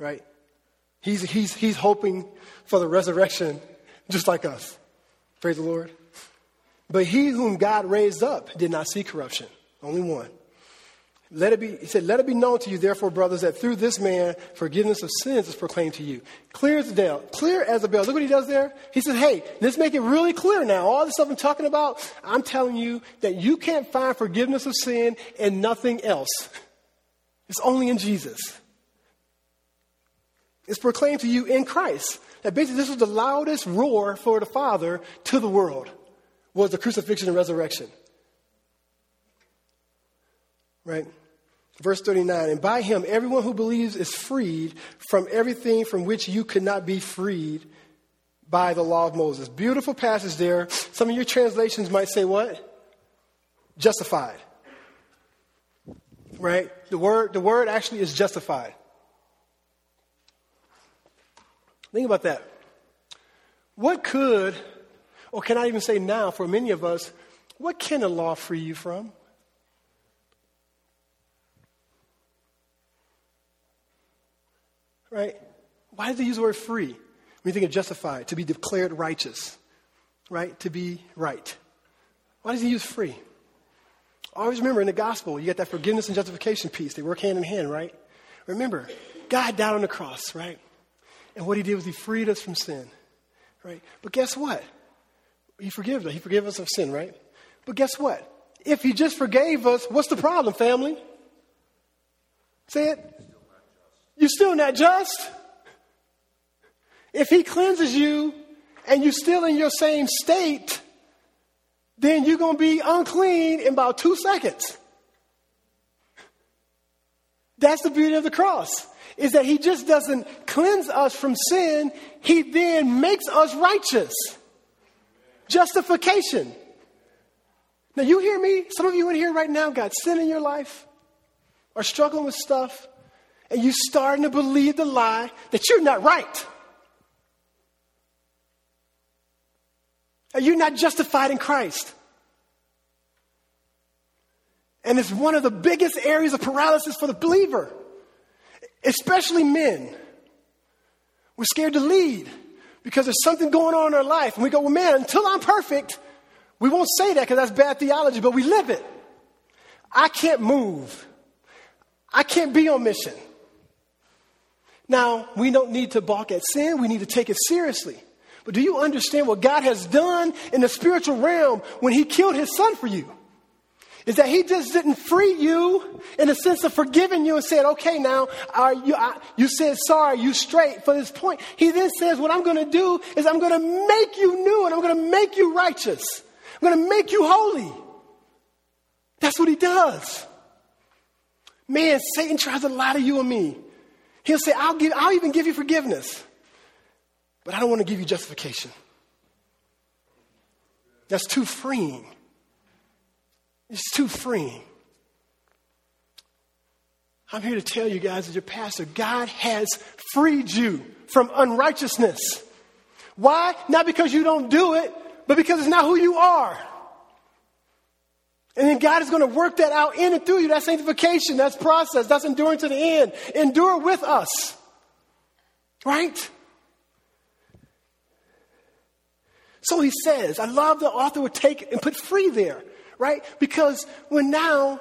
Right? He's, he's, he's hoping for the resurrection just like us. Praise the Lord. But he whom God raised up did not see corruption. Only one. Let it be, he said, let it be known to you, therefore, brothers, that through this man, forgiveness of sins is proclaimed to you. Clear as a bell. Clear as a bell. Look what he does there. He says, hey, let's make it really clear now. All the stuff I'm talking about, I'm telling you that you can't find forgiveness of sin in nothing else. It's only in Jesus. It's proclaimed to you in Christ. That basically this was the loudest roar for the Father to the world was the crucifixion and resurrection. Right? Verse 39, and by him everyone who believes is freed from everything from which you could not be freed by the law of Moses. Beautiful passage there. Some of your translations might say what? Justified. Right? The word, the word actually is justified. Think about that. What could, or can I even say now for many of us, what can the law free you from? Right? Why does he use the word free? When you think of justified, to be declared righteous, right? To be right. Why does he use free? Always remember in the gospel, you get that forgiveness and justification piece. They work hand in hand, right? Remember, God died on the cross, right? And what he did was he freed us from sin, right? But guess what? He forgave us. He forgave us of sin, right? But guess what? If he just forgave us, what's the problem, family? Say it. You're still not just. If he cleanses you and you're still in your same state, then you're going to be unclean in about two seconds. That's the beauty of the cross, is that he just doesn't cleanse us from sin, he then makes us righteous. Justification. Now, you hear me? Some of you in here right now got sin in your life, are struggling with stuff, and you're starting to believe the lie that you're not right. Are you not justified in Christ? And it's one of the biggest areas of paralysis for the believer, especially men. We're scared to lead because there's something going on in our life. And we go, well, man, until I'm perfect, we won't say that because that's bad theology, but we live it. I can't move. I can't be on mission. Now, we don't need to balk at sin, we need to take it seriously. But do you understand what God has done in the spiritual realm when He killed His Son for you? Is that He just didn't free you in the sense of forgiving you and said, okay, now are you, I, you said sorry, you straight for this point. He then says, what I'm going to do is I'm going to make you new and I'm going to make you righteous. I'm going to make you holy. That's what He does. Man, Satan tries to lie to you and me. He'll say, I'll, give, I'll even give you forgiveness. But I don't want to give you justification. That's too freeing. It's too freeing. I'm here to tell you guys, as your pastor, God has freed you from unrighteousness. Why? Not because you don't do it, but because it's not who you are. And then God is going to work that out in and through you. That's sanctification. That's process. That's enduring to the end. Endure with us. Right? So he says, I love the author would take and put free there, right? Because when now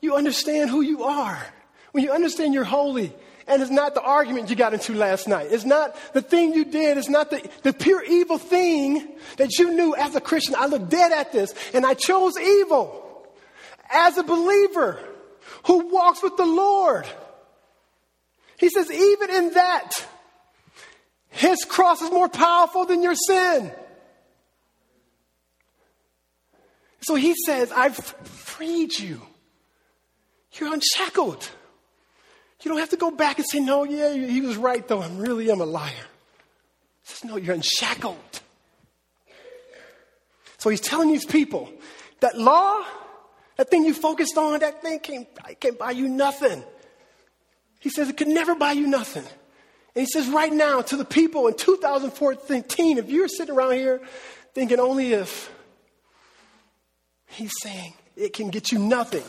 you understand who you are, when you understand you're holy, and it's not the argument you got into last night. It's not the thing you did. It's not the, the pure evil thing that you knew as a Christian. I look dead at this and I chose evil. As a believer who walks with the Lord, he says, even in that, his cross is more powerful than your sin. So he says, I've freed you. You're unshackled. You don't have to go back and say, no, yeah, he was right, though. I really am a liar. He says, no, you're unshackled. So he's telling these people that law, that thing you focused on, that thing can't, can't buy you nothing. He says it could never buy you nothing. And he says right now to the people in 2014, if you're sitting around here thinking only if He's saying it can get you nothing.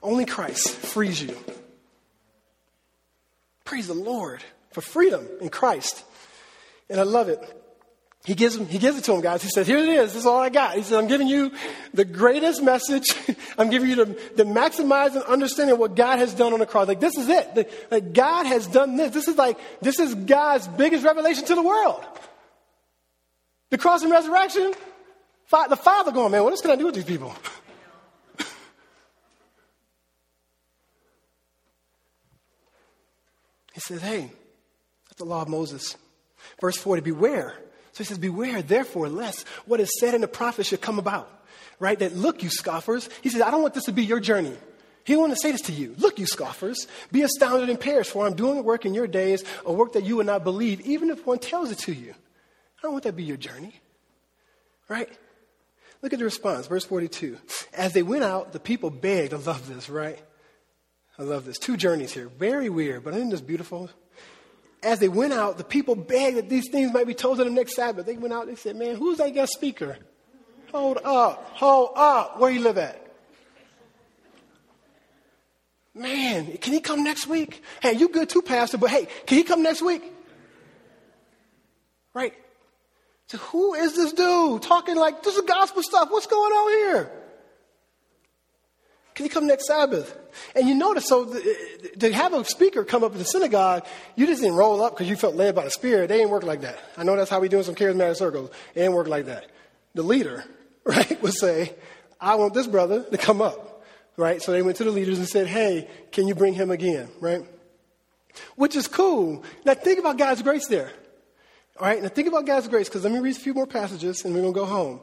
Only Christ frees you. Praise the Lord for freedom in Christ. And I love it. He gives, him, he gives it to him, guys. He says, Here it is. This is all I got. He says, I'm giving you the greatest message. (laughs) I'm giving you the, the maximize and understanding of what God has done on the cross. Like, this is it. The, like, God has done this. This is like, this is God's biggest revelation to the world. The cross and resurrection, the father going, man, what else can I do with these people? (laughs) he says, hey, that's the law of Moses. Verse 40, beware. So he says, beware, therefore, lest what is said in the prophet should come about. Right? That look, you scoffers. He says, I don't want this to be your journey. He want to say this to you. Look, you scoffers, be astounded and perish, for I'm doing a work in your days, a work that you would not believe, even if one tells it to you. I don't want that to be your journey. Right? Look at the response, verse 42. As they went out, the people begged. I love this, right? I love this. Two journeys here. Very weird, but isn't this beautiful? As they went out, the people begged that these things might be told to them next Sabbath. They went out, they said, Man, who's that guest speaker? Hold up, hold up. Where you live at? Man, can he come next week? Hey, you good too, Pastor, but hey, can he come next week? Right? Who is this dude talking like this is gospel stuff? What's going on here? Can he come next Sabbath? And you notice, so the, to have a speaker come up in the synagogue, you just didn't roll up because you felt led by the Spirit. They didn't work like that. I know that's how we do in some charismatic circles. It didn't work like that. The leader, (laughs) right, would say, I want this brother to come up, right? So they went to the leaders and said, hey, can you bring him again, right? Which is cool. Now think about God's grace there. All right, now think about God's grace because let me read a few more passages and we're going to go home.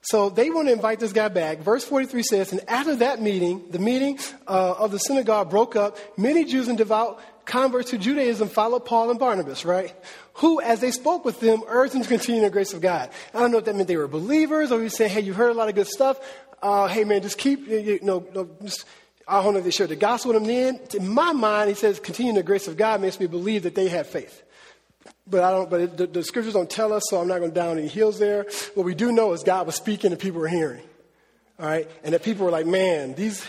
So they want to invite this guy back. Verse 43 says, And after that meeting, the meeting uh, of the synagogue broke up. Many Jews and devout converts to Judaism followed Paul and Barnabas, right? Who, as they spoke with them, urged them to continue in the grace of God. I don't know if that meant they were believers or he said, Hey, you heard a lot of good stuff. Uh, hey, man, just keep, you know, just, I don't know if they shared the gospel with them then. In my mind, he says, continue in the grace of God makes me believe that they had faith. But I don't. But it, the, the, scriptures don't tell us, so I'm not going to down any heels there. What we do know is God was speaking and people were hearing. All right, and that people were like, "Man, these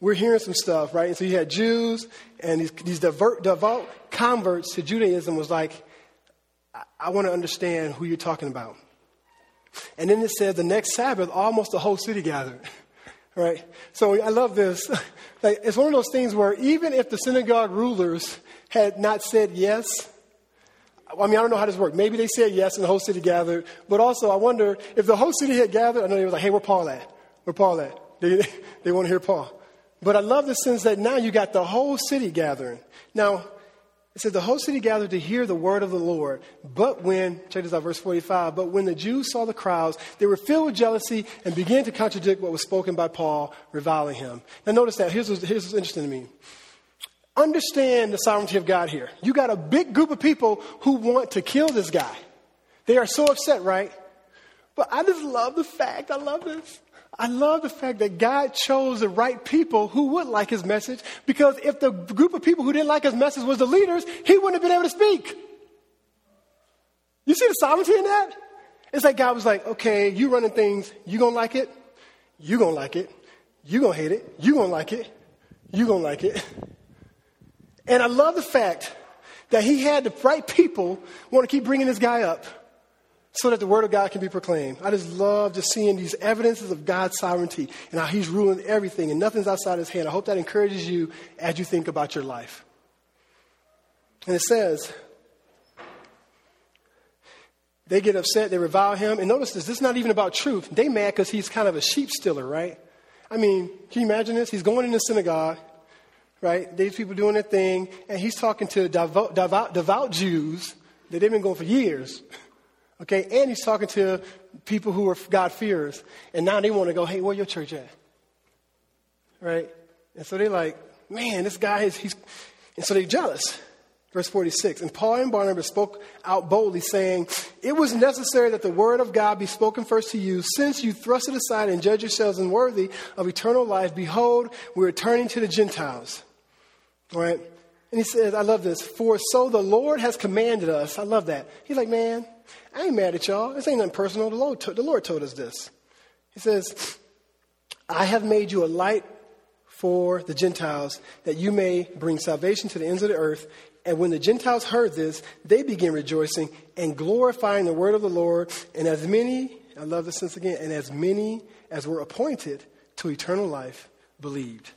we're hearing some stuff, right?" And so you had Jews and these, these divert, devout converts to Judaism was like, "I, I want to understand who you're talking about." And then it said the next Sabbath, almost the whole city gathered. (laughs) right? So I love this. (laughs) like, it's one of those things where even if the synagogue rulers had not said yes, I mean, I don't know how this worked. Maybe they said yes and the whole city gathered. But also, I wonder if the whole city had gathered, I know they were like, hey, where Paul at? Where Paul at? (laughs) They, they want to hear Paul. But I love the sense that now you got the whole city gathering. Now, it says the whole city gathered to hear the word of the Lord. But when, check this out, verse 45, but when the Jews saw the crowds, they were filled with jealousy and began to contradict what was spoken by Paul, reviling him. Now notice that. Here's what's, here's what's interesting to me understand the sovereignty of God here. You got a big group of people who want to kill this guy. They are so upset, right? But I just love the fact, I love this. I love the fact that God chose the right people who would like his message because if the group of people who didn't like his message was the leaders, he wouldn't have been able to speak. You see the sovereignty in that? It's like God was like, okay, you running things, you gonna like it, you gonna like it, you gonna hate it, you gonna like it, you gonna like it. And I love the fact that he had the right people want to keep bringing this guy up so that the word of God can be proclaimed. I just love just seeing these evidences of God's sovereignty and how he's ruling everything and nothing's outside his hand. I hope that encourages you as you think about your life. And it says, they get upset, they revile him. And notice this, this is not even about truth. They mad because he's kind of a sheep stealer, right? I mean, can you imagine this? He's going in the synagogue right? These people doing their thing, and he's talking to devout, devout, devout Jews that they've been going for years. (laughs) Okay, and he's talking to people who are God fearers, and now they want to go, hey, where your church at? Right? And so they're like, man, this guy is, he's, and so they're jealous. Verse 46, and Paul and Barnabas spoke out boldly, saying, It was necessary that the word of God be spoken first to you, since you thrust it aside and judge yourselves unworthy of eternal life. Behold, we're turning to the Gentiles. All right? And he says, I love this. For so the Lord has commanded us. I love that. He's like, man, I ain't mad at y'all. This ain't nothing personal. The Lord, the Lord told us this. He says, I have made you a light for the Gentiles that you may bring salvation to the ends of the earth. And when the Gentiles heard this, they began rejoicing and glorifying the word of the Lord. And as many, I love this sense again, and as many as were appointed to eternal life believed.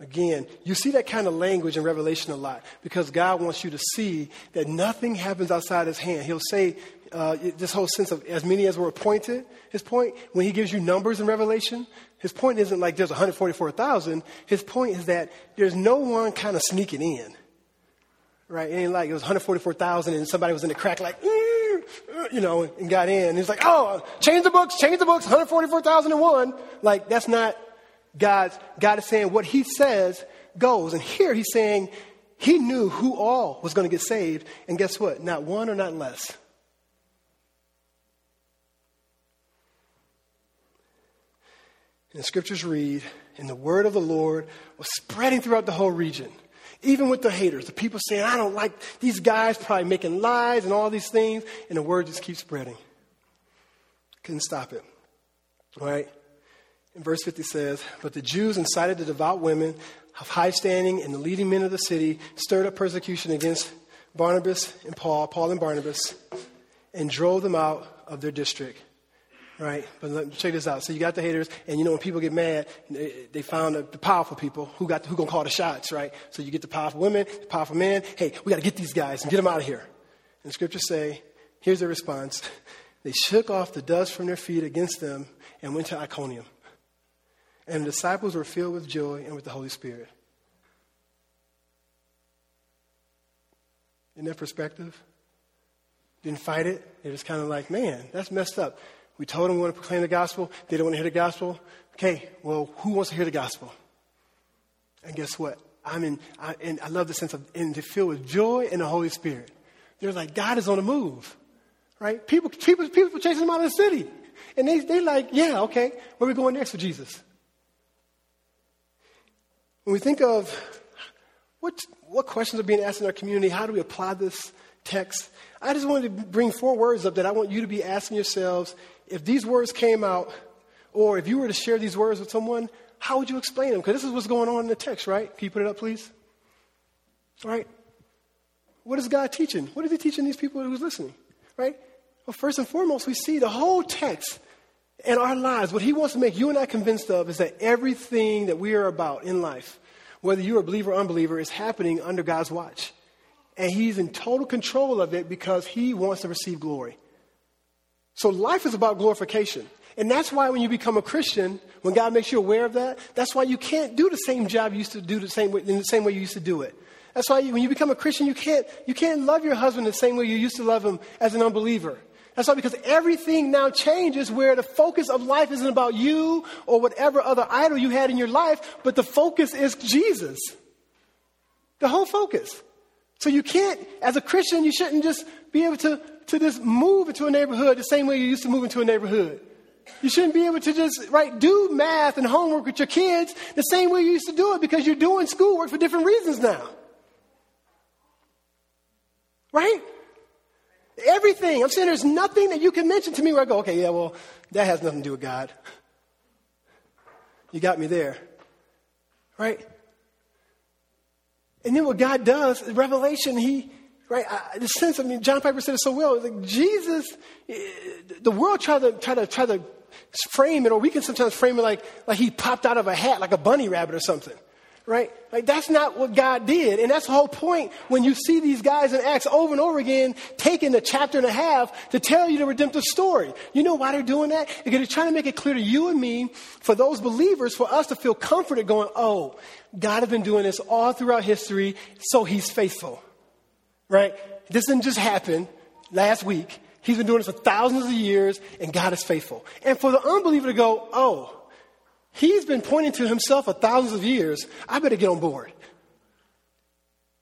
Again, you see that kind of language in Revelation a lot because God wants you to see that nothing happens outside his hand. He'll say uh, this whole sense of as many as were appointed. His point, when he gives you numbers in Revelation, his point isn't like there's 144,000. His point is that there's no one kind of sneaking in. Right? It ain't like it was 144,000 and somebody was in the crack like, mm, mm, you know, and got in. He's like, oh, change the books, change the books, 144,001. Like, that's not God, God is saying what he says goes. And here he's saying he knew who all was going to get saved. And guess what? Not one or not less. And the scriptures read, and the word of the Lord was spreading throughout the whole region. Even with the haters, the people saying, I don't like these guys probably making lies and all these things. And the word just keeps spreading. Couldn't stop it. Right? In verse 50 says, But the Jews incited the devout women of high standing and the leading men of the city stirred up persecution against Barnabas and Paul, Paul and Barnabas, and drove them out of their district. Right? But check this out. So you got the haters, and you know when people get mad, they, they found the, the, powerful people who got who gonna call the shots, right? So you get the powerful women, the powerful men. Hey, we got to get these guys and get them out of here. And the scriptures say, here's their response: (laughs) They shook off the dust from their feet against them and went to Iconium. And the disciples were filled with joy and with the Holy Spirit. In their perspective, didn't fight it. It was kind of like, man, that's messed up. We told them we want to proclaim the gospel. They don't want to hear the gospel. Okay, well, who wants to hear the gospel? And guess what? I'm in, I, and I love the sense of, and to fill with joy and the Holy Spirit. They're like, God is on the move, right? People, people, people chasing them out of the city. And they, they like, yeah, okay, where we going next with Jesus? When we think of what, what questions are being asked in our community, how do we apply this text? I just wanted to bring four words up that I want you to be asking yourselves if these words came out, or if you were to share these words with someone, how would you explain them? Because this is what's going on in the text, right? Can you put it up, please? All right. What is God teaching? What is He teaching these people who's listening? Right? Well, first and foremost, we see the whole text in our lives. What He wants to make you and I convinced of is that everything that we are about in life, whether you're a believer or unbeliever, is happening under God's watch. And He's in total control of it because He wants to receive glory. So life is about glorification. And that's why when you become a Christian, when God makes you aware of that, that's why you can't do the same job you used to do the same way, in the same way you used to do it. That's why you, when you become a Christian, you can't, you can't love your husband the same way you used to love him as an unbeliever. That's why because everything now changes where the focus of life isn't about you or whatever other idol you had in your life, but the focus is Jesus. The whole focus. So you can't, as a Christian, you shouldn't just be able to, to just move into a neighborhood the same way you used to move into a neighborhood. You shouldn't be able to just, right, do math and homework with your kids the same way you used to do it because you're doing schoolwork for different reasons now. Right? Everything. I'm saying there's nothing that you can mention to me where I go, okay, yeah, well, that has nothing to do with God. You got me there. Right? And then what God does, Revelation, He, right, I, the sense, I mean, John Piper said it so well, like Jesus, eh, the world try to, try to, try to frame it, or we can sometimes frame it like, like he popped out of a hat, like a bunny rabbit or something right? Like that's not what God did. And that's the whole point when you see these guys in Acts over and over again taking a chapter and a half to tell you the redemptive story. You know why they're doing that? Because they're trying to make it clear to you and me, for those believers, for us to feel comforted going, oh, God has been doing this all throughout history, so he's faithful. Right? This didn't just happen last week. He's been doing this for thousands of years, and God is faithful. And for the unbeliever to go, oh, He's been pointing to himself for thousands of years. I better get on board.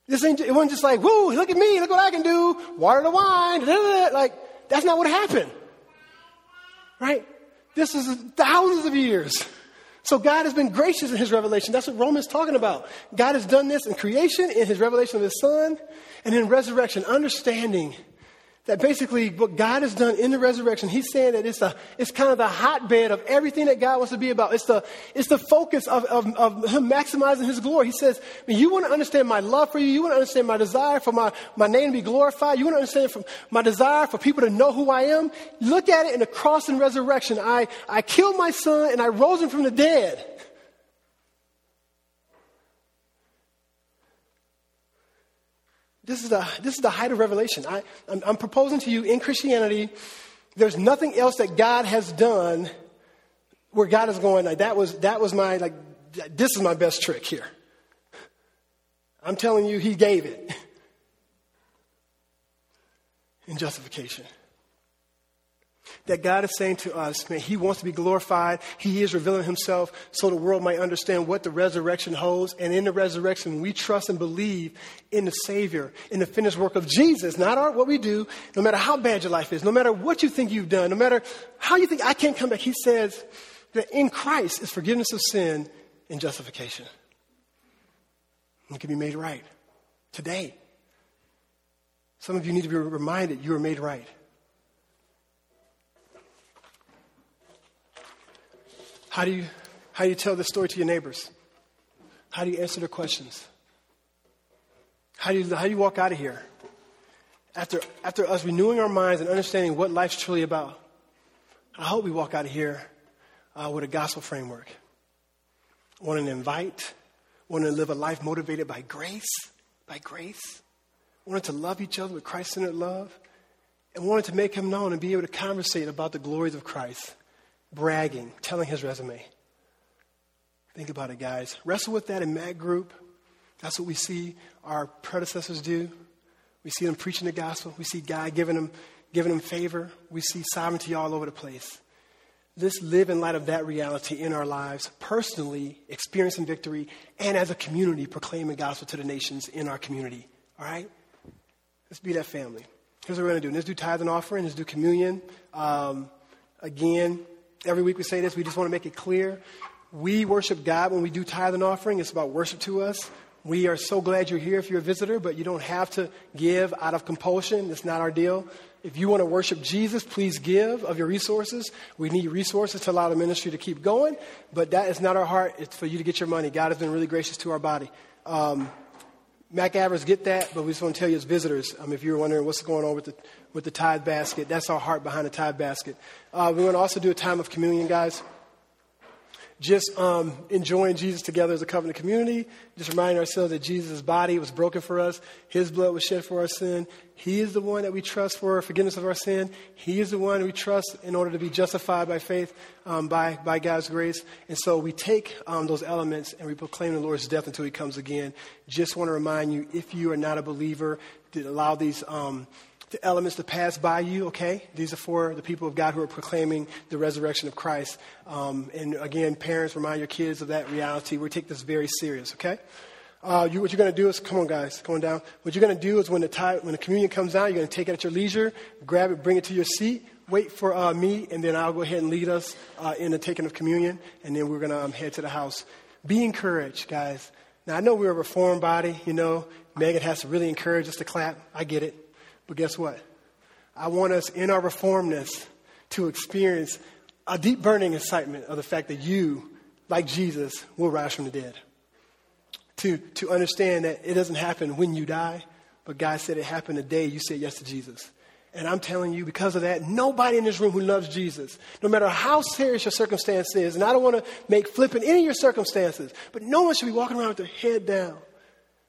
This ain't, it wasn't just like, whoo, look at me, look what I can do, water the wine, like, that's not what happened. Right? This is thousands of years. So God has been gracious in his revelation. That's what Romans talking about. God has done this in creation, in his revelation of his son, and in resurrection, understanding that basically what God has done in the resurrection, he's saying that it's, a, it's kind of the hotbed of everything that God wants to be about. It's the, it's the focus of, of, of him maximizing his glory. He says, you want to understand my love for you. You want to understand my desire for my, my name to be glorified. You want to understand from my desire for people to know who I am. Look at it in the cross and resurrection. I, I killed my son and I rose him from the dead. This is the, this is the height of revelation. I, I'm, I'm proposing to you in Christianity, there's nothing else that God has done where God is going, like, that was, that was my, like, this is my best trick here. I'm telling you, He gave it in justification that God is saying to us, man, He wants to be glorified. He is revealing Himself so the world might understand what the resurrection holds. And in the resurrection, we trust and believe in the Savior, in the finished work of Jesus, not our, what we do, no matter how bad your life is, no matter what you think you've done, no matter how you think I can't come back. He says that in Christ is forgiveness of sin and justification. You can be made right today. Some of you need to be reminded you are made right. How do you, how do you tell this story to your neighbors? How do you answer their questions? How do you, how do you walk out of here? After, after us renewing our minds and understanding what life's truly about, I hope we walk out of here uh, with a gospel framework. Wanting to invite, wanting to live a life motivated by grace, by grace, wanting to love each other with Christ centered love, and wanted to make him known and be able to conversate about the glories of Christ, bragging, telling his resume. Think about it, guys. Wrestle with that in that Group. That's what we see our predecessors do. We see them preaching the gospel. We see God giving them, giving them favor. We see sovereignty all over the place. Let's live in light of that reality in our lives, personally, experiencing victory, and as a community, proclaiming gospel to the nations in our community. All right? Let's be that family. Here's what we're going to do. Let's do tithe and offering. Let's do communion. Um, again, every week we say this. We just want to make it clear. We worship God when we do tithe and offering. It's about worship to us. We are so glad you're here if you're a visitor, but you don't have to give out of compulsion. It's not our deal. If you want to worship Jesus, please give of your resources. We need resources to allow the ministry to keep going, but that is not our heart. It's for you to get your money. God has been really gracious to our body. Um, Mac Avers get that, but we just want to tell you as visitors, um, if you're wondering what's going on with the, with the tithe basket, that's our heart behind the tithe basket. Uh, we want to also do a time of communion, guys just um, enjoying Jesus together as a covenant community, just reminding ourselves that Jesus' body was broken for us, his blood was shed for our sin. He is the one that we trust for forgiveness of our sin. He is the one we trust in order to be justified by faith um, by, by God's grace. And so we take um, those elements and we proclaim the Lord's death until he comes again. Just want to remind you if you are not a believer, to allow these um, the elements to pass by you, okay? These are for the people of God who are proclaiming the resurrection of Christ. Um, and again, parents, remind your kids of that reality. We take this very serious, okay? Uh, you, what you're going to do is, come on, guys, come on down. What you're going to do is when the, when the communion comes out, you're going to take it at your leisure, grab it, bring it to your seat, wait for uh, me, and then I'll go ahead and lead us uh, in the taking of communion, and then we're going to um, head to the house. Be encouraged, guys. Now, I know we're a reformed body, you know. Megan has to really encourage us to clap. I get it. But guess what? I want us in our reformedness to experience a deep burning excitement of the fact that you, like Jesus, will rise from the dead. To, to understand that it doesn't happen when you die, but God said it happened the day you said yes to Jesus. And I'm telling you, because of that, nobody in this room who loves Jesus, no matter how serious your circumstance is, and I don't want to make flippant any of your circumstances, but no one should be walking around with their head down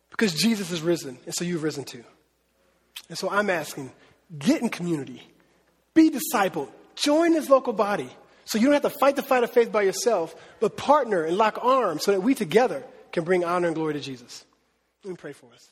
because Jesus is risen, and so you've risen too. And so I'm asking get in community, be discipled, join this local body. So you don't have to fight the fight of faith by yourself, but partner and lock arms so that we together can bring honor and glory to Jesus. Let me pray for us.